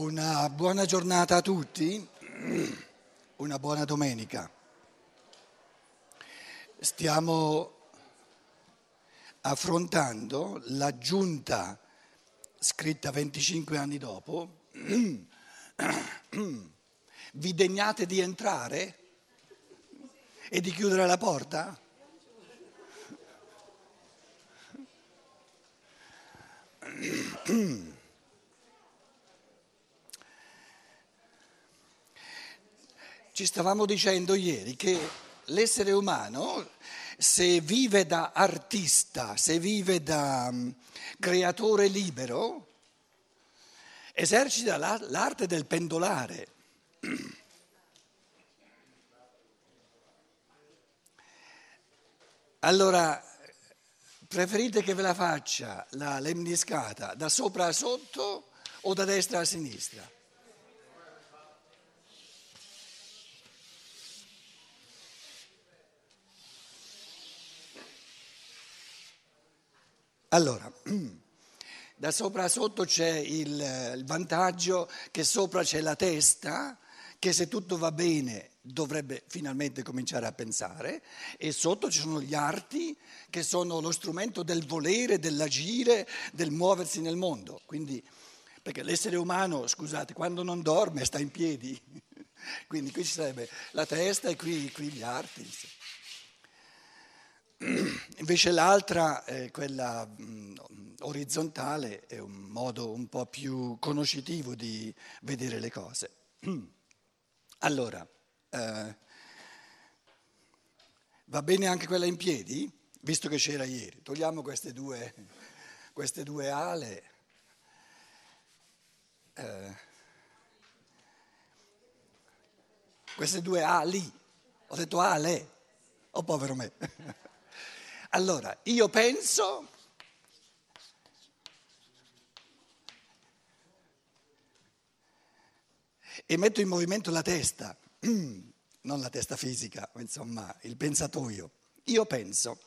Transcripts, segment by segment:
Una buona giornata a tutti, una buona domenica. Stiamo affrontando l'aggiunta scritta 25 anni dopo. Vi degnate di entrare e di chiudere la porta? Ci stavamo dicendo ieri che l'essere umano, se vive da artista, se vive da mm, creatore libero, esercita l'arte del pendolare. Allora, preferite che ve la faccia la lemniscata da sopra a sotto o da destra a sinistra? Allora, da sopra a sotto c'è il, il, vantaggio che sopra c'è la testa, che se tutto va bene dovrebbe finalmente cominciare a pensare, e sotto ci sono gli arti che sono lo strumento del volere, dell'agire, del muoversi nel mondo. Quindi, perché l'essere umano, scusate, quando non dorme sta in piedi. Quindi qui ci sarebbe la testa e qui, qui gli arti. Invece l'altra, eh, quella mh, orizzontale, è un modo un po' più conoscitivo di vedere le cose. Allora, eh, va bene anche quella in piedi? Visto che c'era ieri. Togliamo queste due, queste due ale. Eh, queste due ali. Ho detto ale. Oh povero me. Allora, io penso e metto in movimento la testa, non la testa fisica, insomma, il pensatoio. Io penso.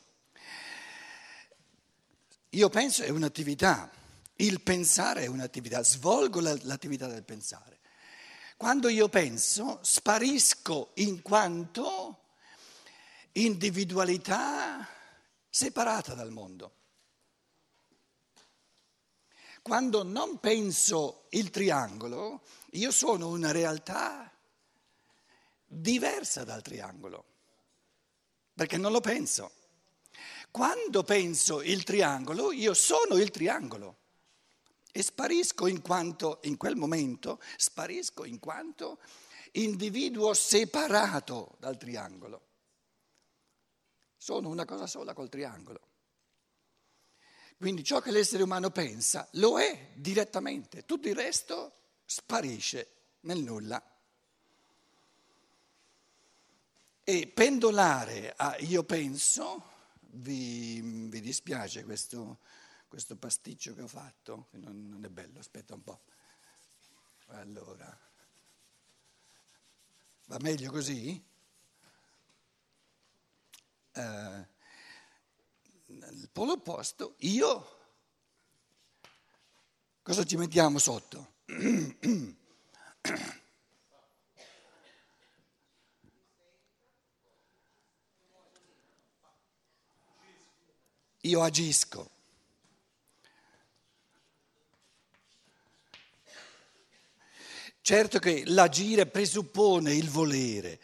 Io penso è un'attività, il pensare è un'attività, svolgo l'attività del pensare. Quando io penso, sparisco in quanto individualità separata dal mondo. Quando non penso il triangolo, io sono una realtà diversa dal triangolo, perché non lo penso. Quando penso il triangolo, io sono il triangolo e sparisco in quanto, in quel momento, sparisco in quanto individuo separato dal triangolo sono una cosa sola col triangolo. Quindi ciò che l'essere umano pensa lo è direttamente, tutto il resto sparisce nel nulla. E pendolare a io penso, vi, vi dispiace questo, questo, pasticcio che ho fatto, non, non è bello, aspetta un po'. Allora, va meglio così? Eh, il polo opposto, io cosa ci mettiamo sotto? Io agisco. Certo che l'agire presuppone il volere,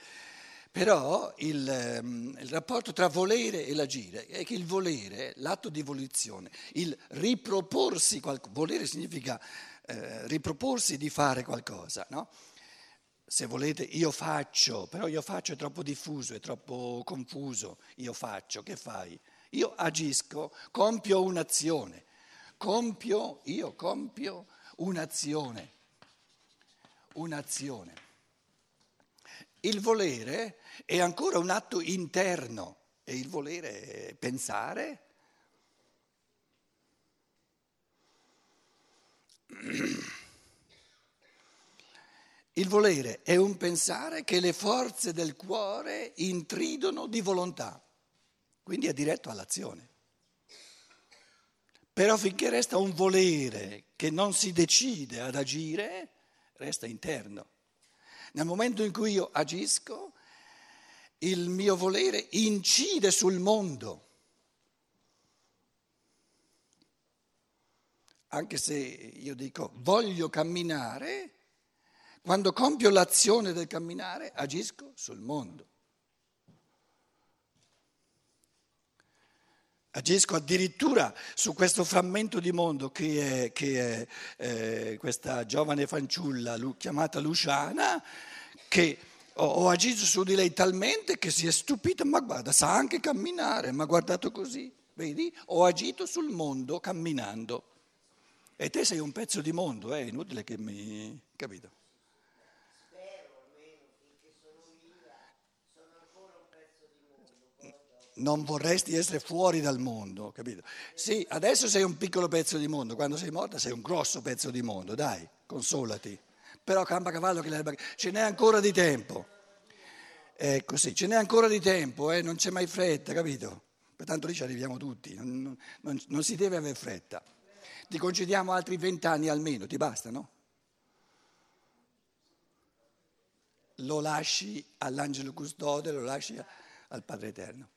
però il, ehm, il, rapporto tra volere e l'agire è che il volere, l'atto di volizione, il riproporsi, volere significa eh, riproporsi di fare qualcosa, no? Se volete io faccio, però io faccio è troppo diffuso, è troppo confuso, io faccio, che fai? Io agisco, compio un'azione, compio, io compio un'azione, un'azione. Il volere è ancora un atto interno e il volere è pensare. Il volere è un pensare che le forze del cuore intridono di volontà, quindi è diretto all'azione. Però finché resta un volere che non si decide ad agire, resta interno. Nel momento in cui io agisco, il mio volere incide sul mondo. Anche se io dico voglio camminare, quando compio l'azione del camminare agisco sul mondo. Agisco addirittura su questo frammento di mondo che è, che è eh, questa giovane fanciulla chiamata Luciana, che ho, ho, agito su di lei talmente che si è stupita, ma guarda, sa anche camminare, ma guardato così, vedi? Ho agito sul mondo camminando. E te sei un pezzo di mondo, è inutile che mi... capito? Non vorresti essere fuori dal mondo, capito? Sì, adesso sei un piccolo pezzo di mondo, quando sei morta sei un grosso pezzo di mondo, dai, consolati. Però campa cavallo che l'erba... ce n'è ancora di tempo. Ecco sì, ce n'è ancora di tempo, eh? non c'è mai fretta, capito? Pertanto lì ci arriviamo tutti, non, non, non si deve avere fretta. Ti concediamo altri vent'anni almeno, ti basta, no? Lo lasci all'angelo custode, lo lasci al Padre Eterno.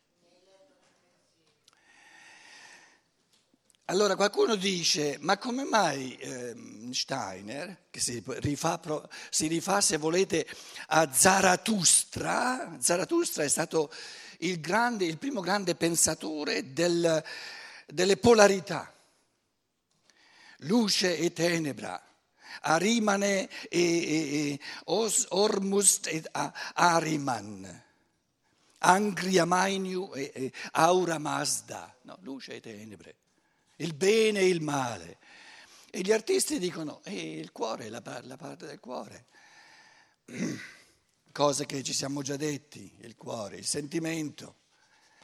Allora qualcuno dice, ma come mai eh, Steiner, che si rifà, si rifà, se volete a Zarathustra, Zarathustra è stato il, grande, il primo grande pensatore del, delle polarità, luce e tenebra, Arimane e, e, e Os, Ormust e Ariman, Angria Mainiu e, e Aura Mazda, no, luce e tenebre il bene e il male. E gli artisti dicono, eh, il cuore la, la parte del cuore. Cose che ci siamo già detti, il cuore, il sentimento,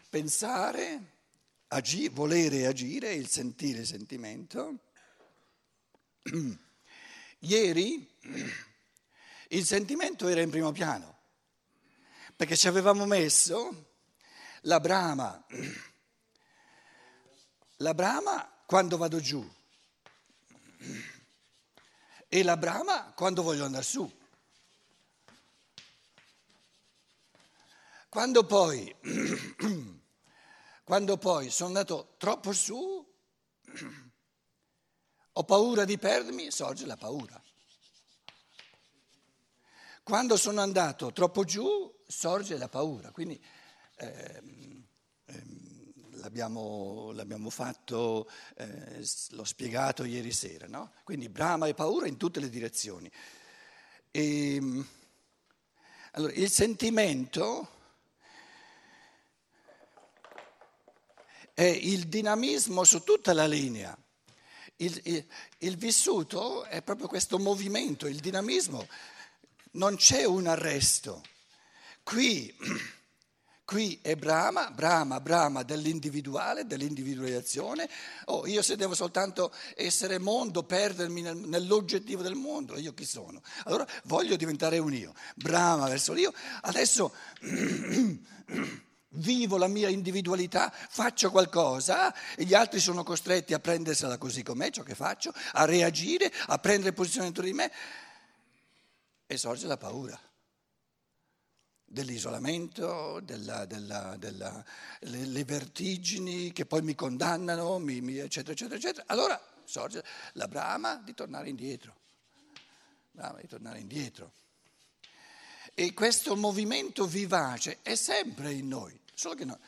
pensare, agire, volere agire, il sentire il sentimento. Ieri il sentimento era in primo piano, perché ci avevamo messo la brama la brama quando vado giù e la brama quando voglio andare su. Quando poi, quando poi sono andato troppo su, ho paura di perdermi, sorge la paura. Quando sono andato troppo giù, sorge la paura. Quindi ehm, ehm, l'abbiamo, l'abbiamo fatto, eh, l'ho spiegato ieri sera, no? Quindi brama e paura in tutte le direzioni. E, ehm, allora, il sentimento è il dinamismo su tutta la linea. Il, il, il vissuto è proprio questo movimento, il dinamismo. Non c'è un arresto. Qui Qui è Brahma, Brahma, Brahma dell'individuale, dell'individualizzazione. Oh, io se devo soltanto essere mondo, perdermi nel, nell'oggettivo del mondo, io chi sono? Allora voglio diventare un io. Brahma verso l'io. Adesso vivo la mia individualità, faccio qualcosa e gli altri sono costretti a prendersela così com'è, ciò che faccio, a reagire, a prendere posizione dentro di me e sorge la paura dell'isolamento, della, della, della, le, le, vertigini che poi mi condannano, mi, mi, eccetera, eccetera, eccetera. Allora sorge la brama di tornare indietro, brama di tornare indietro. E questo movimento vivace è sempre in noi, solo che no,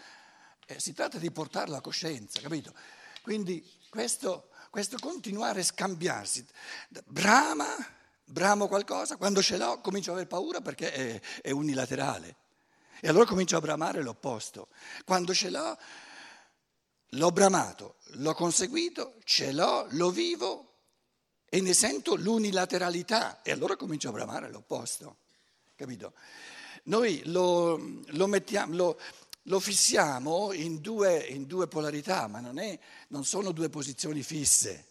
eh, si tratta di portarlo a coscienza, capito? Quindi questo, questo continuare a scambiarsi, brama bramo qualcosa, quando ce l'ho comincio ad aver paura perché è, è unilaterale. E allora comincio a bramare l'opposto. Quando ce l'ho, l'ho bramato, l'ho conseguito, ce l'ho, lo vivo e ne sento l'unilateralità. E allora comincio a bramare l'opposto. Capito? Noi lo, lo, mettiamo, lo, lo fissiamo in due, in due, polarità, ma non, è, non sono due posizioni fisse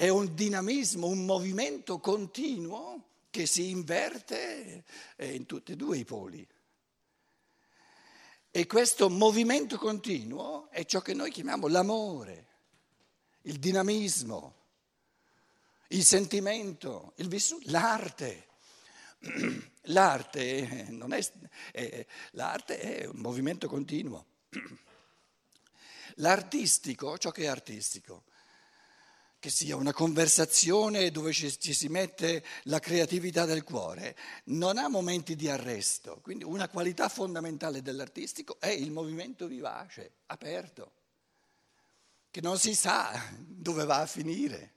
è un dinamismo, un movimento continuo che si inverte eh, in tutti e due i poli. E questo movimento continuo è ciò che noi chiamiamo l'amore, il dinamismo, il sentimento, il vissuto, l'arte. L'arte, non è, è, l'arte è un movimento continuo. L'artistico, ciò che è artistico, che sia una conversazione dove ci, ci, si mette la creatività del cuore, non ha momenti di arresto. Quindi una qualità fondamentale dell'artistico è il movimento vivace, aperto, che non si sa dove va a finire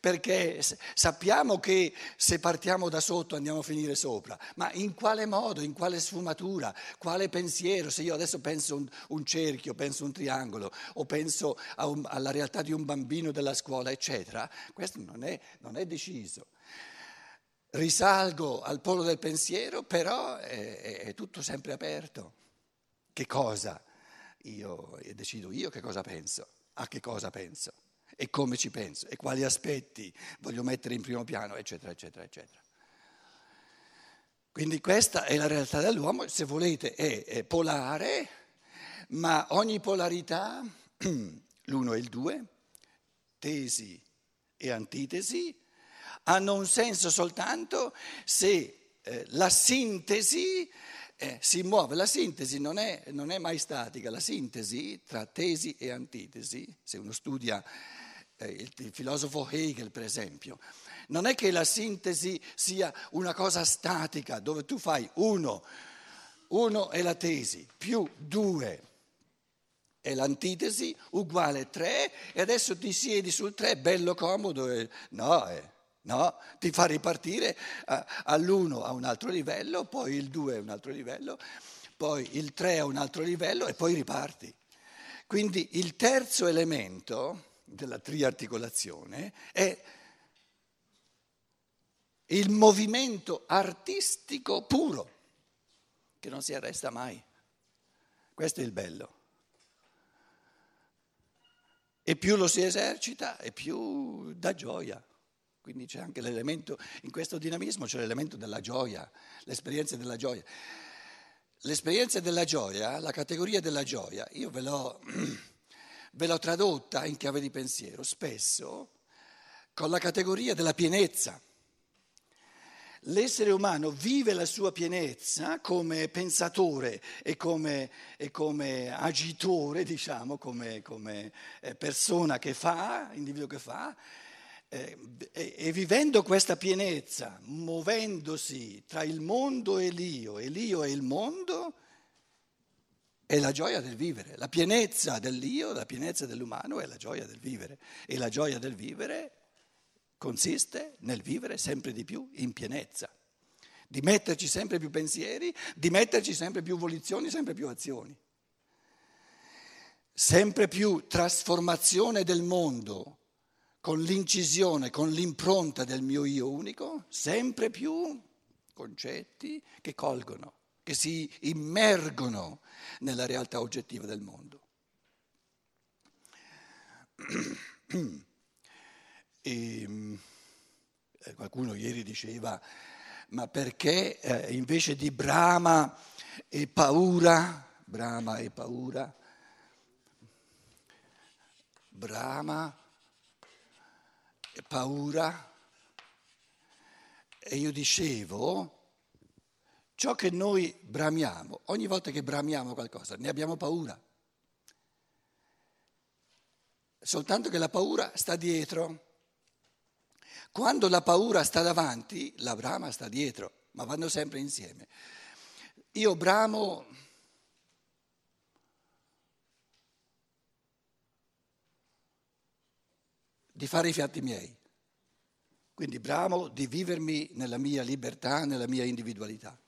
perché sappiamo che se partiamo da sotto andiamo a finire sopra, ma in quale modo, in quale sfumatura, quale pensiero? Se io adesso penso un, un cerchio, penso un triangolo o penso un, alla realtà di un bambino della scuola, eccetera, questo non è, non è deciso. Risalgo al polo del pensiero, però è, è tutto sempre aperto. Che cosa? Io decido io che cosa penso, a che cosa penso e come ci penso e quali aspetti voglio mettere in primo piano, eccetera, eccetera, eccetera. Quindi questa è la realtà dell'uomo, se volete è, è polare, ma ogni polarità, l'uno e il due, tesi e antitesi, hanno un senso soltanto se eh, la sintesi eh, si muove. La sintesi non è, non è, mai statica, la sintesi tra tesi e antitesi, se uno studia il, il filosofo Hegel per esempio, non è che la sintesi sia una cosa statica dove tu fai uno, uno è la tesi, più due è l'antitesi, uguale tre, e adesso ti siedi sul tre, bello comodo, e, no, eh, no, ti fa ripartire uh, all'uno a un altro livello, poi il due a un altro livello, poi il tre a un altro livello e poi riparti. Quindi il terzo elemento della triarticolazione è il movimento artistico puro, che non si arresta mai. Questo è il bello. E più lo si esercita, e più dà gioia. Quindi c'è anche l'elemento, in questo dinamismo c'è l'elemento della gioia, l'esperienza della gioia. L'esperienza della gioia, la categoria della gioia, io ve l'ho ve l'ho tradotta in chiave di pensiero, spesso con la categoria della pienezza. L'essere umano vive la sua pienezza come pensatore e come, e come agitore, diciamo, come, come, eh, persona che fa, individuo che fa, eh, e, e, vivendo questa pienezza, muovendosi tra il mondo e l'io, e l'io e il mondo, è la gioia del vivere, la pienezza dell'io, la pienezza dell'umano è la gioia del vivere. E la gioia del vivere consiste nel vivere sempre di più in pienezza, di metterci sempre più pensieri, di metterci sempre più volizioni, sempre più azioni, sempre più trasformazione del mondo con l'incisione, con l'impronta del mio io unico, sempre più concetti che colgono che si immergono nella realtà oggettiva del mondo. E, eh, qualcuno ieri diceva, ma perché eh, invece di brama e paura, brama e paura, brama e paura, e io dicevo, Ciò che noi bramiamo, ogni volta che bramiamo qualcosa, ne abbiamo paura. Soltanto che la paura sta dietro. Quando la paura sta davanti, la brama sta dietro, ma vanno sempre insieme. Io bramo di fare i fatti miei. Quindi bramo di vivermi nella mia libertà, nella mia individualità.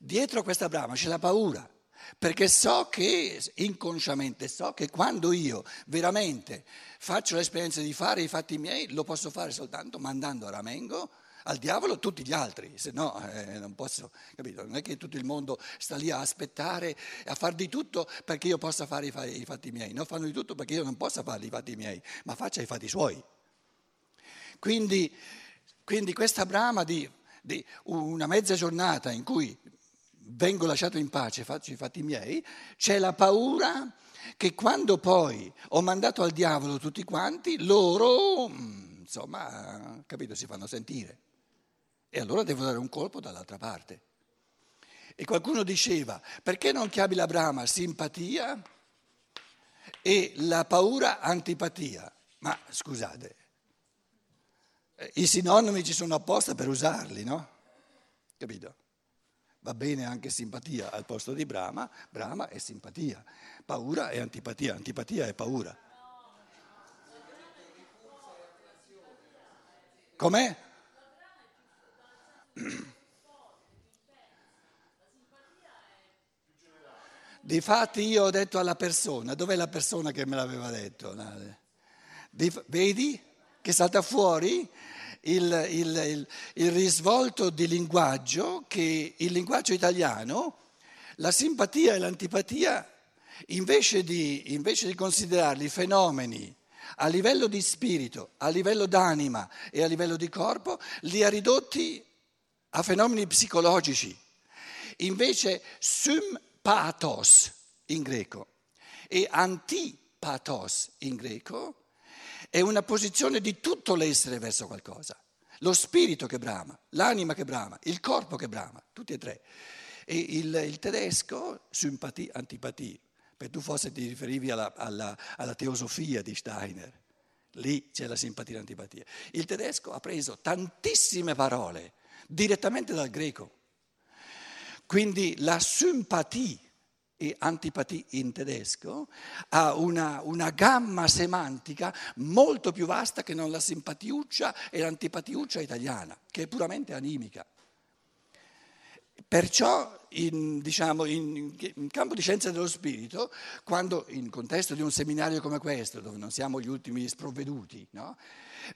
Dietro questa brama c'è la paura, perché so che inconsciamente, so che quando io veramente faccio l'esperienza di fare i fatti miei, lo posso fare soltanto mandando a ramengo al diavolo tutti gli altri, se no eh, non posso, capito? Non è che tutto il mondo sta lì a aspettare, a far di tutto perché io possa fare i, fatti miei, no? Fanno di tutto perché io non possa fare i fatti miei, ma faccia i fatti suoi. Quindi, quindi questa brama di, di una mezza giornata in cui vengo lasciato in pace, faccio i fatti miei, c'è la paura che quando poi ho mandato al diavolo tutti quanti, loro, mm, insomma, capito, si fanno sentire. E allora devo dare un colpo dall'altra parte. E qualcuno diceva, perché non chiami la brama simpatia e la paura antipatia? Ma scusate, i sinonimi ci sono apposta per usarli, no? Capito? Va bene anche simpatia al posto di Brahma, Brahma è simpatia, paura è antipatia, antipatia è paura. Com'è? Difatti io ho detto alla persona, dov'è la persona che me l'aveva detto? Vedi che salta fuori il, il, il, il risvolto di linguaggio che il linguaggio italiano, la simpatia e l'antipatia, invece di, invece di considerarli fenomeni a livello di spirito, a livello d'anima e a livello di corpo, li ha ridotti a fenomeni psicologici. Invece sympathos in greco e antipathos in greco è una posizione di tutto l'essere verso qualcosa. Lo spirito che brama, l'anima che brama, il corpo che brama, tutti e tre. E il, il tedesco, simpatia, antipatia, per tu forse ti riferivi alla, alla, alla teosofia di Steiner, lì c'è la simpatia e l'antipatia. Il tedesco ha preso tantissime parole direttamente dal greco. Quindi la simpatia e antipatia in tedesco ha una, una, gamma semantica molto più vasta che non la simpatiuccia e l'antipatiuccia italiana, che è puramente animica. Perciò in, diciamo, in, in, campo di scienza dello spirito, quando in contesto di un seminario come questo, dove non siamo gli ultimi sprovveduti, no?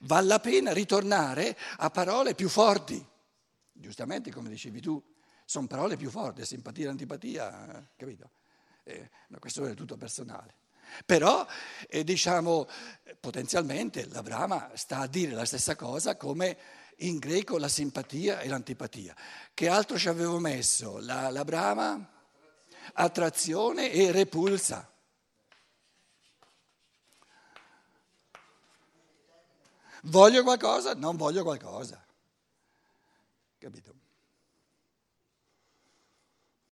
vale la pena ritornare a parole più forti. Giustamente, come dicevi tu, sono parole più forti, simpatia e antipatia, capito? È una questione del tutto personale. Però, eh, diciamo, potenzialmente la Brahma sta a dire la stessa cosa come in greco la simpatia e l'antipatia. Che altro ci avevo messo? La, la Brahma? Attrazione e repulsa. Voglio qualcosa? Non voglio qualcosa.